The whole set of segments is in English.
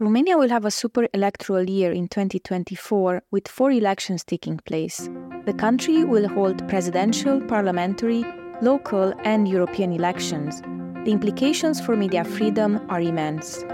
Romania will have a super electoral year in 2024 with four elections taking place. The country will hold presidential, parliamentary, local, and European elections. The implications for media freedom are immense.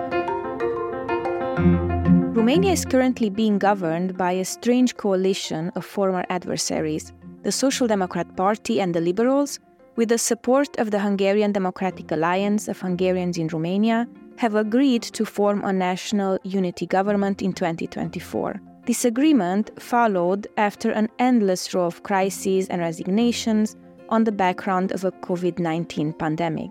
Romania is currently being governed by a strange coalition of former adversaries the Social Democrat Party and the Liberals, with the support of the Hungarian Democratic Alliance of Hungarians in Romania, have agreed to form a national unity government in 2024. This agreement followed after an endless row of crises and resignations on the background of a COVID 19 pandemic.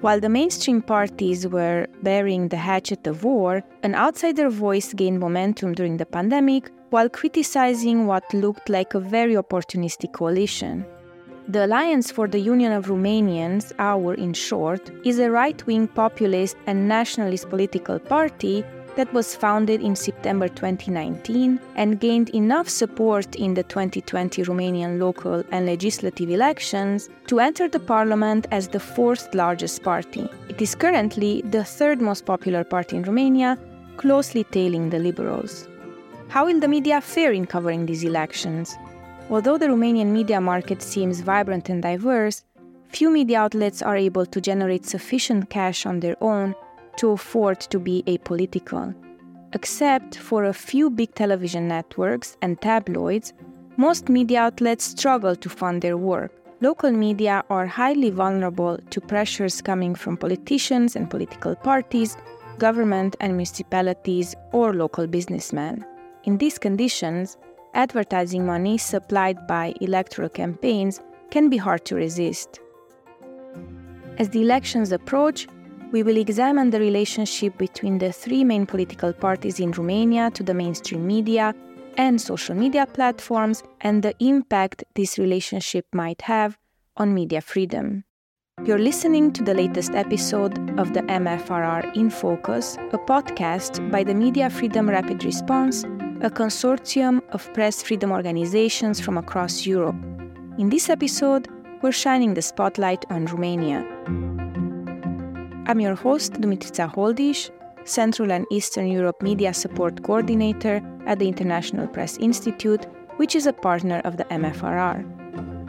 While the mainstream parties were bearing the hatchet of war, an outsider voice gained momentum during the pandemic while criticizing what looked like a very opportunistic coalition. The Alliance for the Union of Romanians, AUR in short, is a right wing populist and nationalist political party that was founded in September 2019 and gained enough support in the 2020 Romanian local and legislative elections to enter the parliament as the fourth largest party. It is currently the third most popular party in Romania, closely tailing the Liberals. How will the media fare in covering these elections? Although the Romanian media market seems vibrant and diverse, few media outlets are able to generate sufficient cash on their own to afford to be apolitical. Except for a few big television networks and tabloids, most media outlets struggle to fund their work. Local media are highly vulnerable to pressures coming from politicians and political parties, government and municipalities, or local businessmen. In these conditions, advertising money supplied by electoral campaigns can be hard to resist. As the elections approach, we will examine the relationship between the three main political parties in Romania to the mainstream media and social media platforms and the impact this relationship might have on media freedom. You're listening to the latest episode of the MFRR in Focus, a podcast by the Media Freedom Rapid Response a consortium of press freedom organizations from across Europe. In this episode, we're shining the spotlight on Romania. I'm your host, Dumitrița Holdiș, Central and Eastern Europe Media Support Coordinator at the International Press Institute, which is a partner of the MFRR.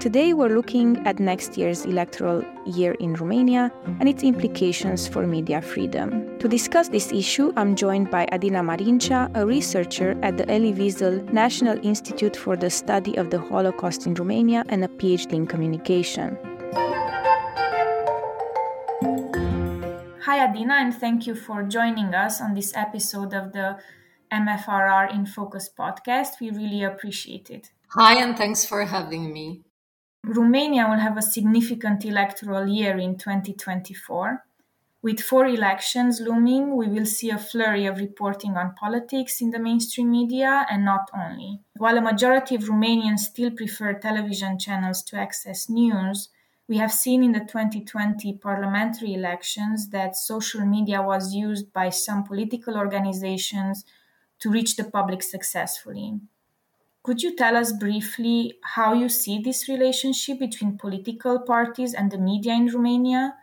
Today, we're looking at next year's electoral year in Romania and its implications for media freedom. To discuss this issue, I'm joined by Adina Marincea, a researcher at the Elie Wiesel National Institute for the Study of the Holocaust in Romania and a PhD in communication. Hi, Adina, and thank you for joining us on this episode of the MFRR in Focus podcast. We really appreciate it. Hi, and thanks for having me. Romania will have a significant electoral year in 2024. With four elections looming, we will see a flurry of reporting on politics in the mainstream media and not only. While a majority of Romanians still prefer television channels to access news, we have seen in the 2020 parliamentary elections that social media was used by some political organizations to reach the public successfully. Could you tell us briefly how you see this relationship between political parties and the media in Romania?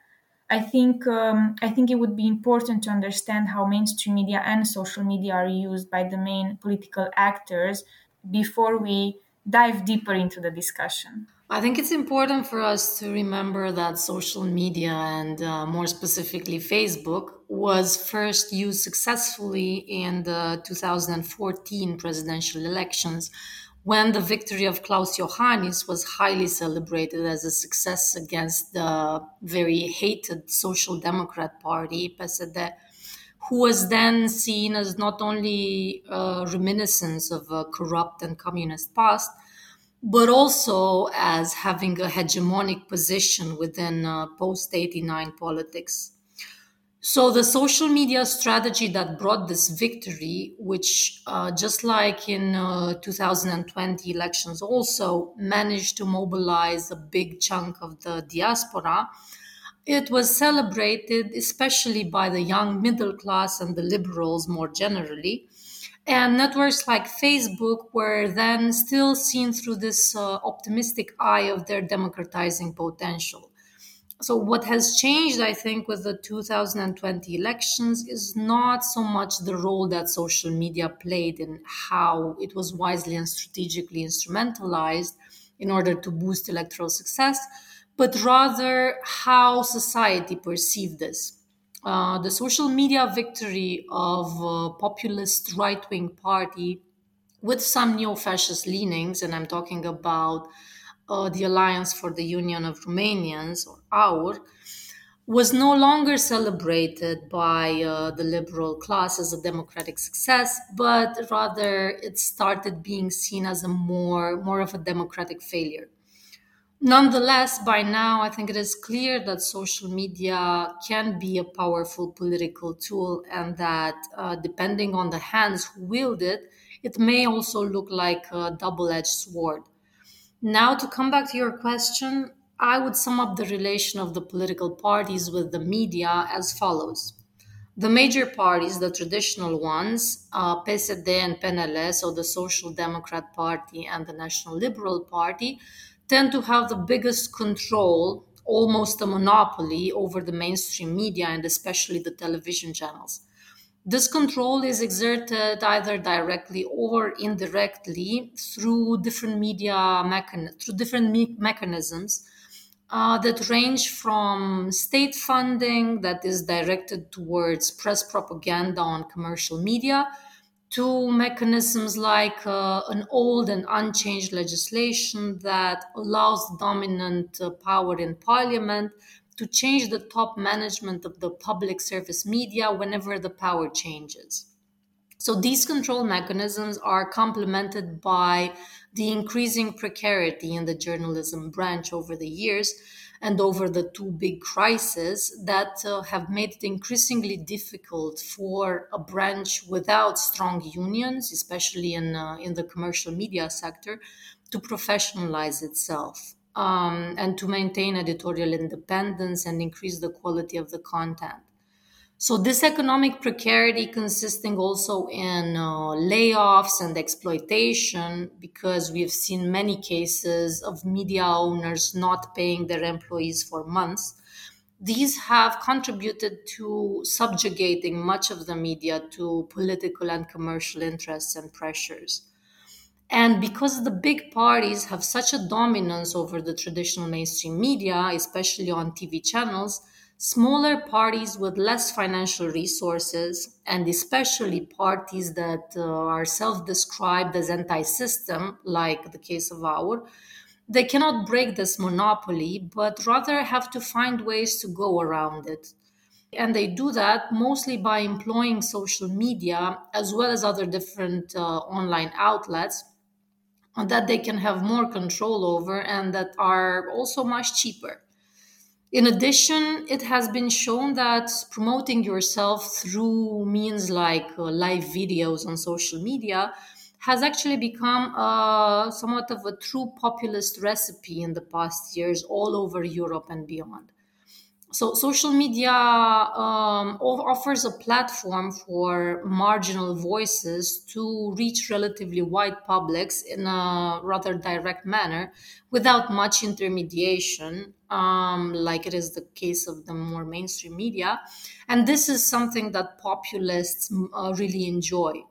I think um, I think it would be important to understand how mainstream media and social media are used by the main political actors before we dive deeper into the discussion. I think it's important for us to remember that social media and uh, more specifically Facebook was first used successfully in the 2014 presidential elections when the victory of Klaus Iohannis was highly celebrated as a success against the very hated Social Democrat Party, PSD, who was then seen as not only a reminiscence of a corrupt and communist past, but also as having a hegemonic position within uh, post 89 politics. So, the social media strategy that brought this victory, which uh, just like in uh, 2020 elections, also managed to mobilize a big chunk of the diaspora, it was celebrated especially by the young middle class and the liberals more generally. And networks like Facebook were then still seen through this uh, optimistic eye of their democratizing potential. So, what has changed, I think, with the 2020 elections is not so much the role that social media played in how it was wisely and strategically instrumentalized in order to boost electoral success, but rather how society perceived this. Uh, the social media victory of a populist right wing party with some neo fascist leanings, and I'm talking about uh, the Alliance for the Union of Romanians, or AUR, was no longer celebrated by uh, the liberal class as a democratic success, but rather it started being seen as a more, more of a democratic failure. Nonetheless, by now, I think it is clear that social media can be a powerful political tool, and that uh, depending on the hands who wield it, it may also look like a double edged sword. Now, to come back to your question, I would sum up the relation of the political parties with the media as follows. The major parties, the traditional ones, uh, PSD and PNL, so the Social Democrat Party and the National Liberal Party, tend to have the biggest control, almost a monopoly, over the mainstream media and especially the television channels. This control is exerted either directly or indirectly through different media mechan- through different me- mechanisms uh, that range from state funding that is directed towards press propaganda on commercial media to mechanisms like uh, an old and unchanged legislation that allows dominant uh, power in parliament to change the top management of the public service media whenever the power changes. So these control mechanisms are complemented by the increasing precarity in the journalism branch over the years and over the two big crises that uh, have made it increasingly difficult for a branch without strong unions, especially in, uh, in the commercial media sector, to professionalize itself um, and to maintain editorial independence and increase the quality of the content. So, this economic precarity consisting also in uh, layoffs and exploitation, because we've seen many cases of media owners not paying their employees for months. These have contributed to subjugating much of the media to political and commercial interests and pressures. And because the big parties have such a dominance over the traditional mainstream media, especially on TV channels, smaller parties with less financial resources, and especially parties that uh, are self described as anti system, like the case of AUR, they cannot break this monopoly, but rather have to find ways to go around it. And they do that mostly by employing social media as well as other different uh, online outlets that they can have more control over and that are also much cheaper. In addition, it has been shown that promoting yourself through means like uh, live videos on social media has actually become uh, somewhat of a true populist recipe in the past years all over Europe and beyond so social media um, offers a platform for marginal voices to reach relatively wide publics in a rather direct manner without much intermediation um, like it is the case of the more mainstream media. And this is something that populists uh, really enjoy.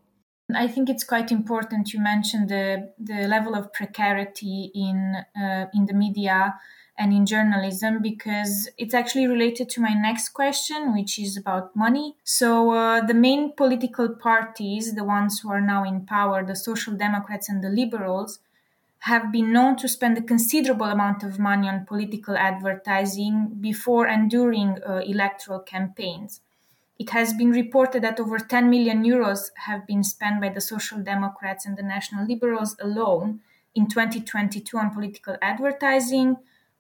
I think it's quite important you mentioned the, the level of precarity in uh, in the media and in journalism because it's actually related to my next question, which is about money. So, uh, the main political parties, the ones who are now in power, the Social Democrats and the Liberals, have been known to spend a considerable amount of money on political advertising before and during uh, electoral campaigns. It has been reported that over 10 million euros have been spent by the Social Democrats and the National Liberals alone in 2022 on political advertising,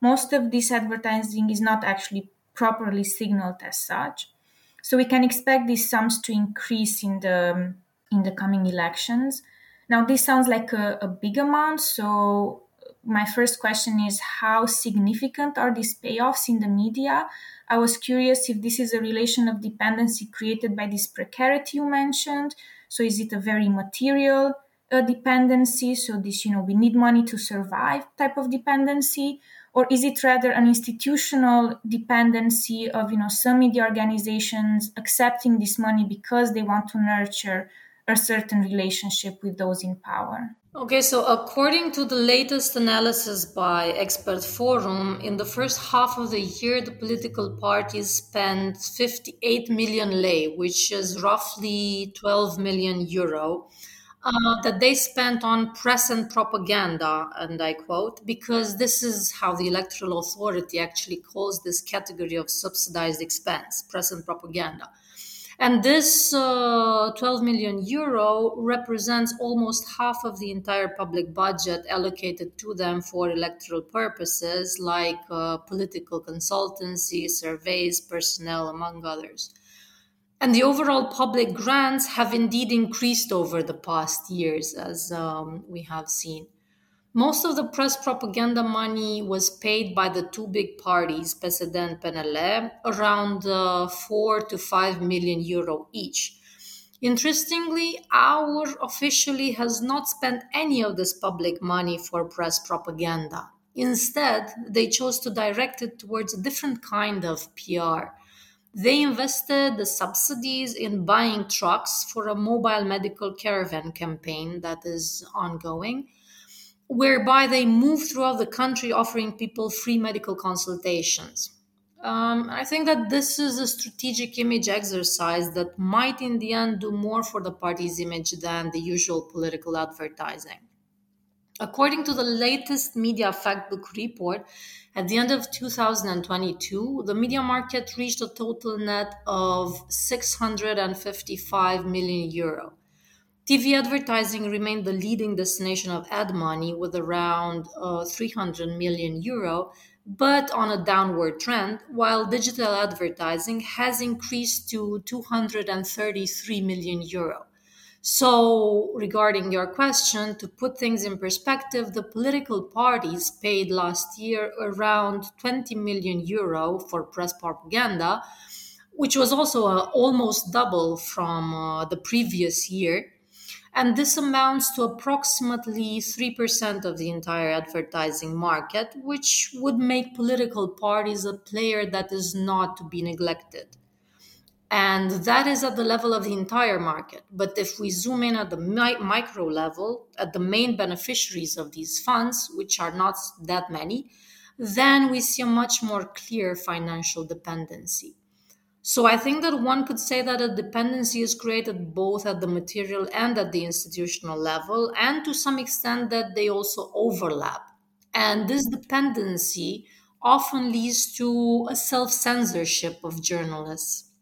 most of this advertising is not actually properly signaled as such. So we can expect these sums to increase in the in the coming elections. Now this sounds like a, a big amount. So my first question is how significant are these payoffs in the media? I was curious if this is a relation of dependency created by this precarity you mentioned. So is it a very material uh, dependency? So this, you know, we need money to survive type of dependency, or is it rather an institutional dependency of you know some media organizations accepting this money because they want to nurture a certain relationship with those in power? Okay, so according to the latest analysis by Expert Forum, in the first half of the year, the political parties spent 58 million lei, which is roughly 12 million euro, uh, that they spent on press and propaganda, and I quote, because this is how the Electoral Authority actually calls this category of subsidized expense, press and propaganda. And this uh, 12 million euro represents almost half of the entire public budget allocated to them for electoral purposes, like uh, political consultancy, surveys, personnel, among others. And the overall public grants have indeed increased over the past years, as um, we have seen. Most of the press propaganda money was paid by the two big parties, PSD and PNL, around uh, 4 to 5 million euro each. Interestingly, AUR officially has not spent any of this public money for press propaganda. Instead, they chose to direct it towards a different kind of PR they invested the subsidies in buying trucks for a mobile medical caravan campaign that is ongoing, whereby they move throughout the country offering people free medical consultations. Um, I think that this is a strategic image exercise that might, in the end, do more for the party's image than the usual political advertising. According to the latest Media Factbook report, at the end of 2022, the media market reached a total net of 655 million euro. TV advertising remained the leading destination of ad money with around uh, 300 million euro, but on a downward trend, while digital advertising has increased to 233 million euro. So, regarding your question, to put things in perspective, the political parties paid last year around 20 million euro for press propaganda, which was also uh, almost double from uh, the previous year. And this amounts to approximately 3% of the entire advertising market, which would make political parties a player that is not to be neglected. And that is at the level of the entire market. But if we zoom in at the mi- micro level, at the main beneficiaries of these funds, which are not that many, then we see a much more clear financial dependency. So I think that one could say that a dependency is created both at the material and at the institutional level, and to some extent that they also overlap. And this dependency often leads to a self censorship of journalists.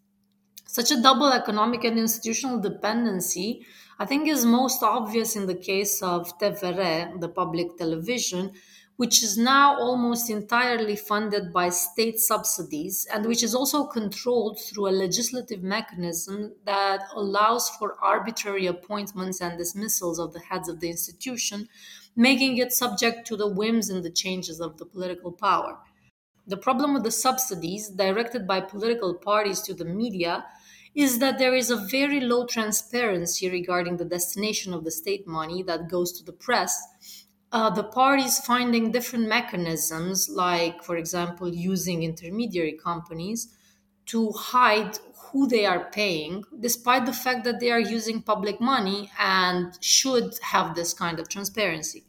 Such a double economic and institutional dependency, I think, is most obvious in the case of TVR, the public television, which is now almost entirely funded by state subsidies and which is also controlled through a legislative mechanism that allows for arbitrary appointments and dismissals of the heads of the institution, making it subject to the whims and the changes of the political power. The problem with the subsidies directed by political parties to the media is that there is a very low transparency regarding the destination of the state money that goes to the press. Uh, the parties finding different mechanisms, like, for example, using intermediary companies to hide who they are paying, despite the fact that they are using public money and should have this kind of transparency.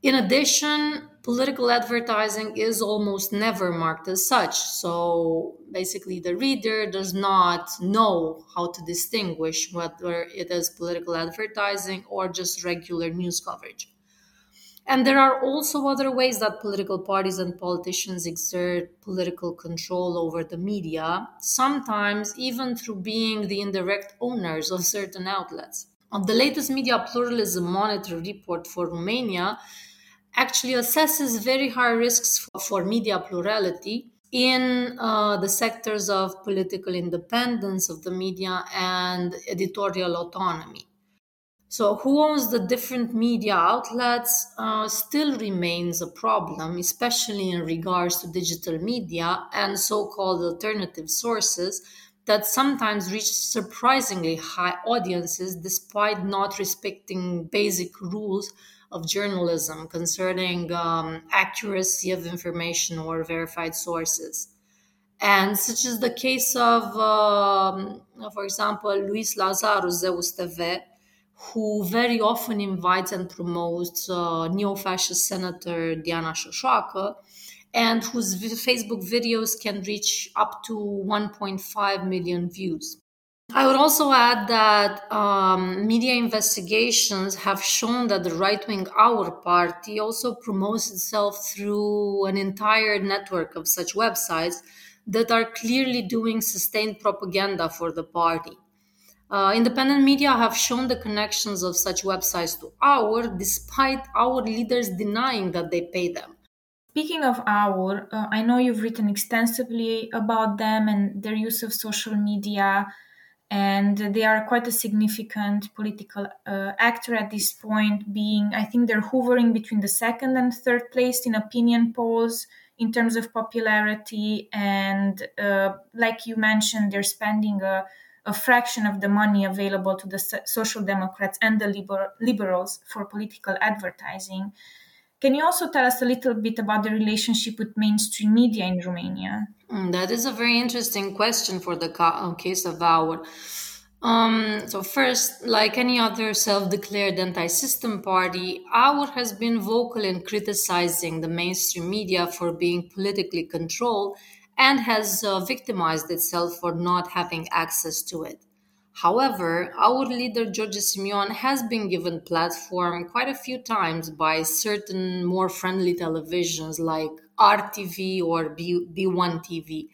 In addition, political advertising is almost never marked as such. So basically, the reader does not know how to distinguish whether it is political advertising or just regular news coverage. And there are also other ways that political parties and politicians exert political control over the media, sometimes even through being the indirect owners of certain outlets. On the latest Media Pluralism Monitor report for Romania, actually assesses very high risks for media plurality in uh, the sectors of political independence of the media and editorial autonomy. So, who owns the different media outlets uh, still remains a problem, especially in regards to digital media and so called alternative sources that sometimes reach surprisingly high audiences despite not respecting basic rules of journalism concerning um, accuracy of information or verified sources. And such is the case of, um, for example, Luis Lazarus Zeus TV, who very often invites and promotes uh, neo-fascist Senator Diana Șoșoacă, and whose Facebook videos can reach up to 1.5 million views. I would also add that um, media investigations have shown that the right wing AUR Party also promotes itself through an entire network of such websites that are clearly doing sustained propaganda for the party. Uh, independent media have shown the connections of such websites to AUR, despite AUR leaders denying that they pay them. Speaking of AUR, uh, I know you've written extensively about them and their use of social media and they are quite a significant political uh, actor at this point being i think they're hovering between the second and third place in opinion polls in terms of popularity and uh, like you mentioned they're spending a, a, fraction of the money available to the social democrats and the liber- liberals for political advertising can you also tell us a little bit about the relationship with mainstream media in Romania? Mm, that is a very interesting question for the uh, case of AUR. Um, so first, like any other self-declared anti-system party, AUR has been vocal in criticizing the mainstream media for being politically controlled and has uh, victimized itself for not having access to it. However, AUR leader George Simion has been given platform quite a few times by certain more friendly televisions like RTV or B- B1 TV.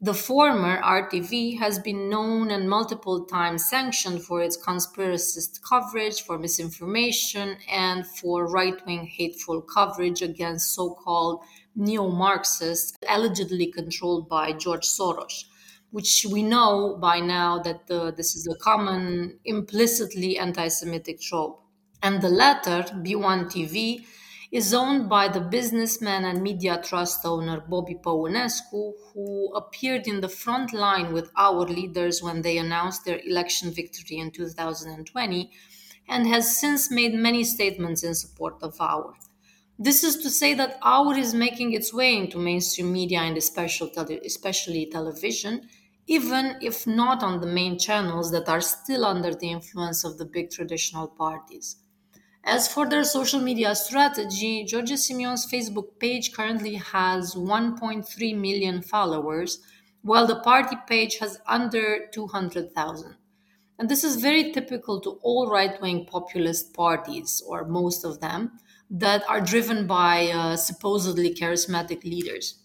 The former RTV has been known and multiple times sanctioned for its conspiracist coverage, for misinformation, and for right wing hateful coverage against so called neo Marxists allegedly controlled by George Soros which we know by now that the, this is a common implicitly anti-Semitic trope. And the latter, B1 TV, is owned by the businessman and media trust owner Bobby Păunescu, who appeared in the front line with AUR leaders when they announced their election victory in 2020 and has since made many statements in support of AUR. This is to say that AUR is making its way into mainstream media and especially television, even if not on the main channels that are still under the influence of the big traditional parties. As for their social media strategy, George Simion's Facebook page currently has 1.3 million followers, while the party page has under 200,000. And this is very typical to all right wing populist parties, or most of them, that are driven by uh, supposedly charismatic leaders.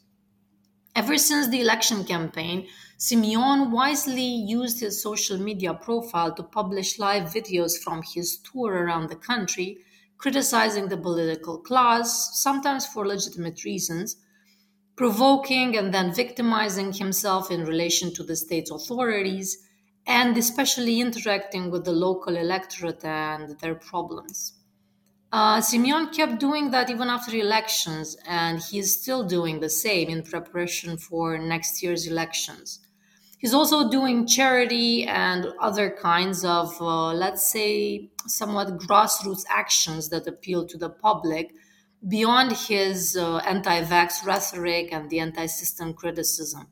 Ever since the election campaign, Simion wisely used his social media profile to publish live videos from his tour around the country, criticizing the political class, sometimes for legitimate reasons, provoking and then victimizing himself in relation to the state's authorities, and especially interacting with the local electorate and their problems. Uh, Simion kept doing that even after elections, and he's still doing the same in preparation for next year's elections. He's also doing charity and other kinds of, uh, let's say, somewhat grassroots actions that appeal to the public beyond his uh, anti vax rhetoric and the anti system criticism.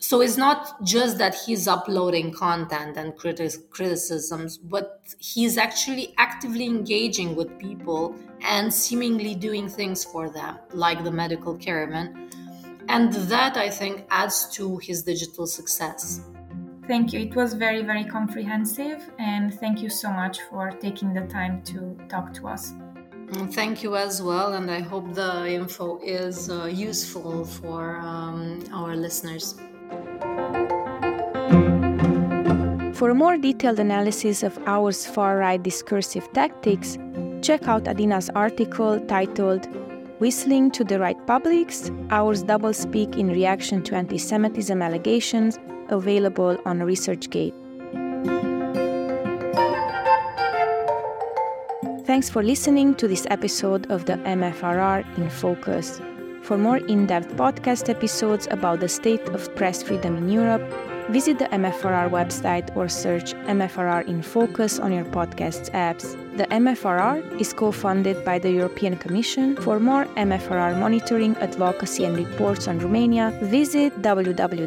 So it's not just that he's uploading content and criti- criticisms, but he's actually actively engaging with people and seemingly doing things for them, like the medical caravan and that, I think, adds to his digital success. Thank you. It was very, very comprehensive. And thank you so much for taking the time to talk to us. Mm, thank you as well. And I hope the info is uh, useful for um, our listeners. For a more detailed analysis of Aur's far right discursive tactics, check out Adina's article titled Whistling to the Right Publics, Aur's doublespeak in reaction to anti Semitism allegations, available on ResearchGate. Thanks for listening to this episode of the MFRR in Focus. For more in depth podcast episodes about the state of press freedom in Europe, visit the MFRR website or search MFRR in Focus on your podcast apps. The MFRR is co funded by the European Commission. For more MFRR monitoring, advocacy, and reports on Romania, visit www.mfrr.eu.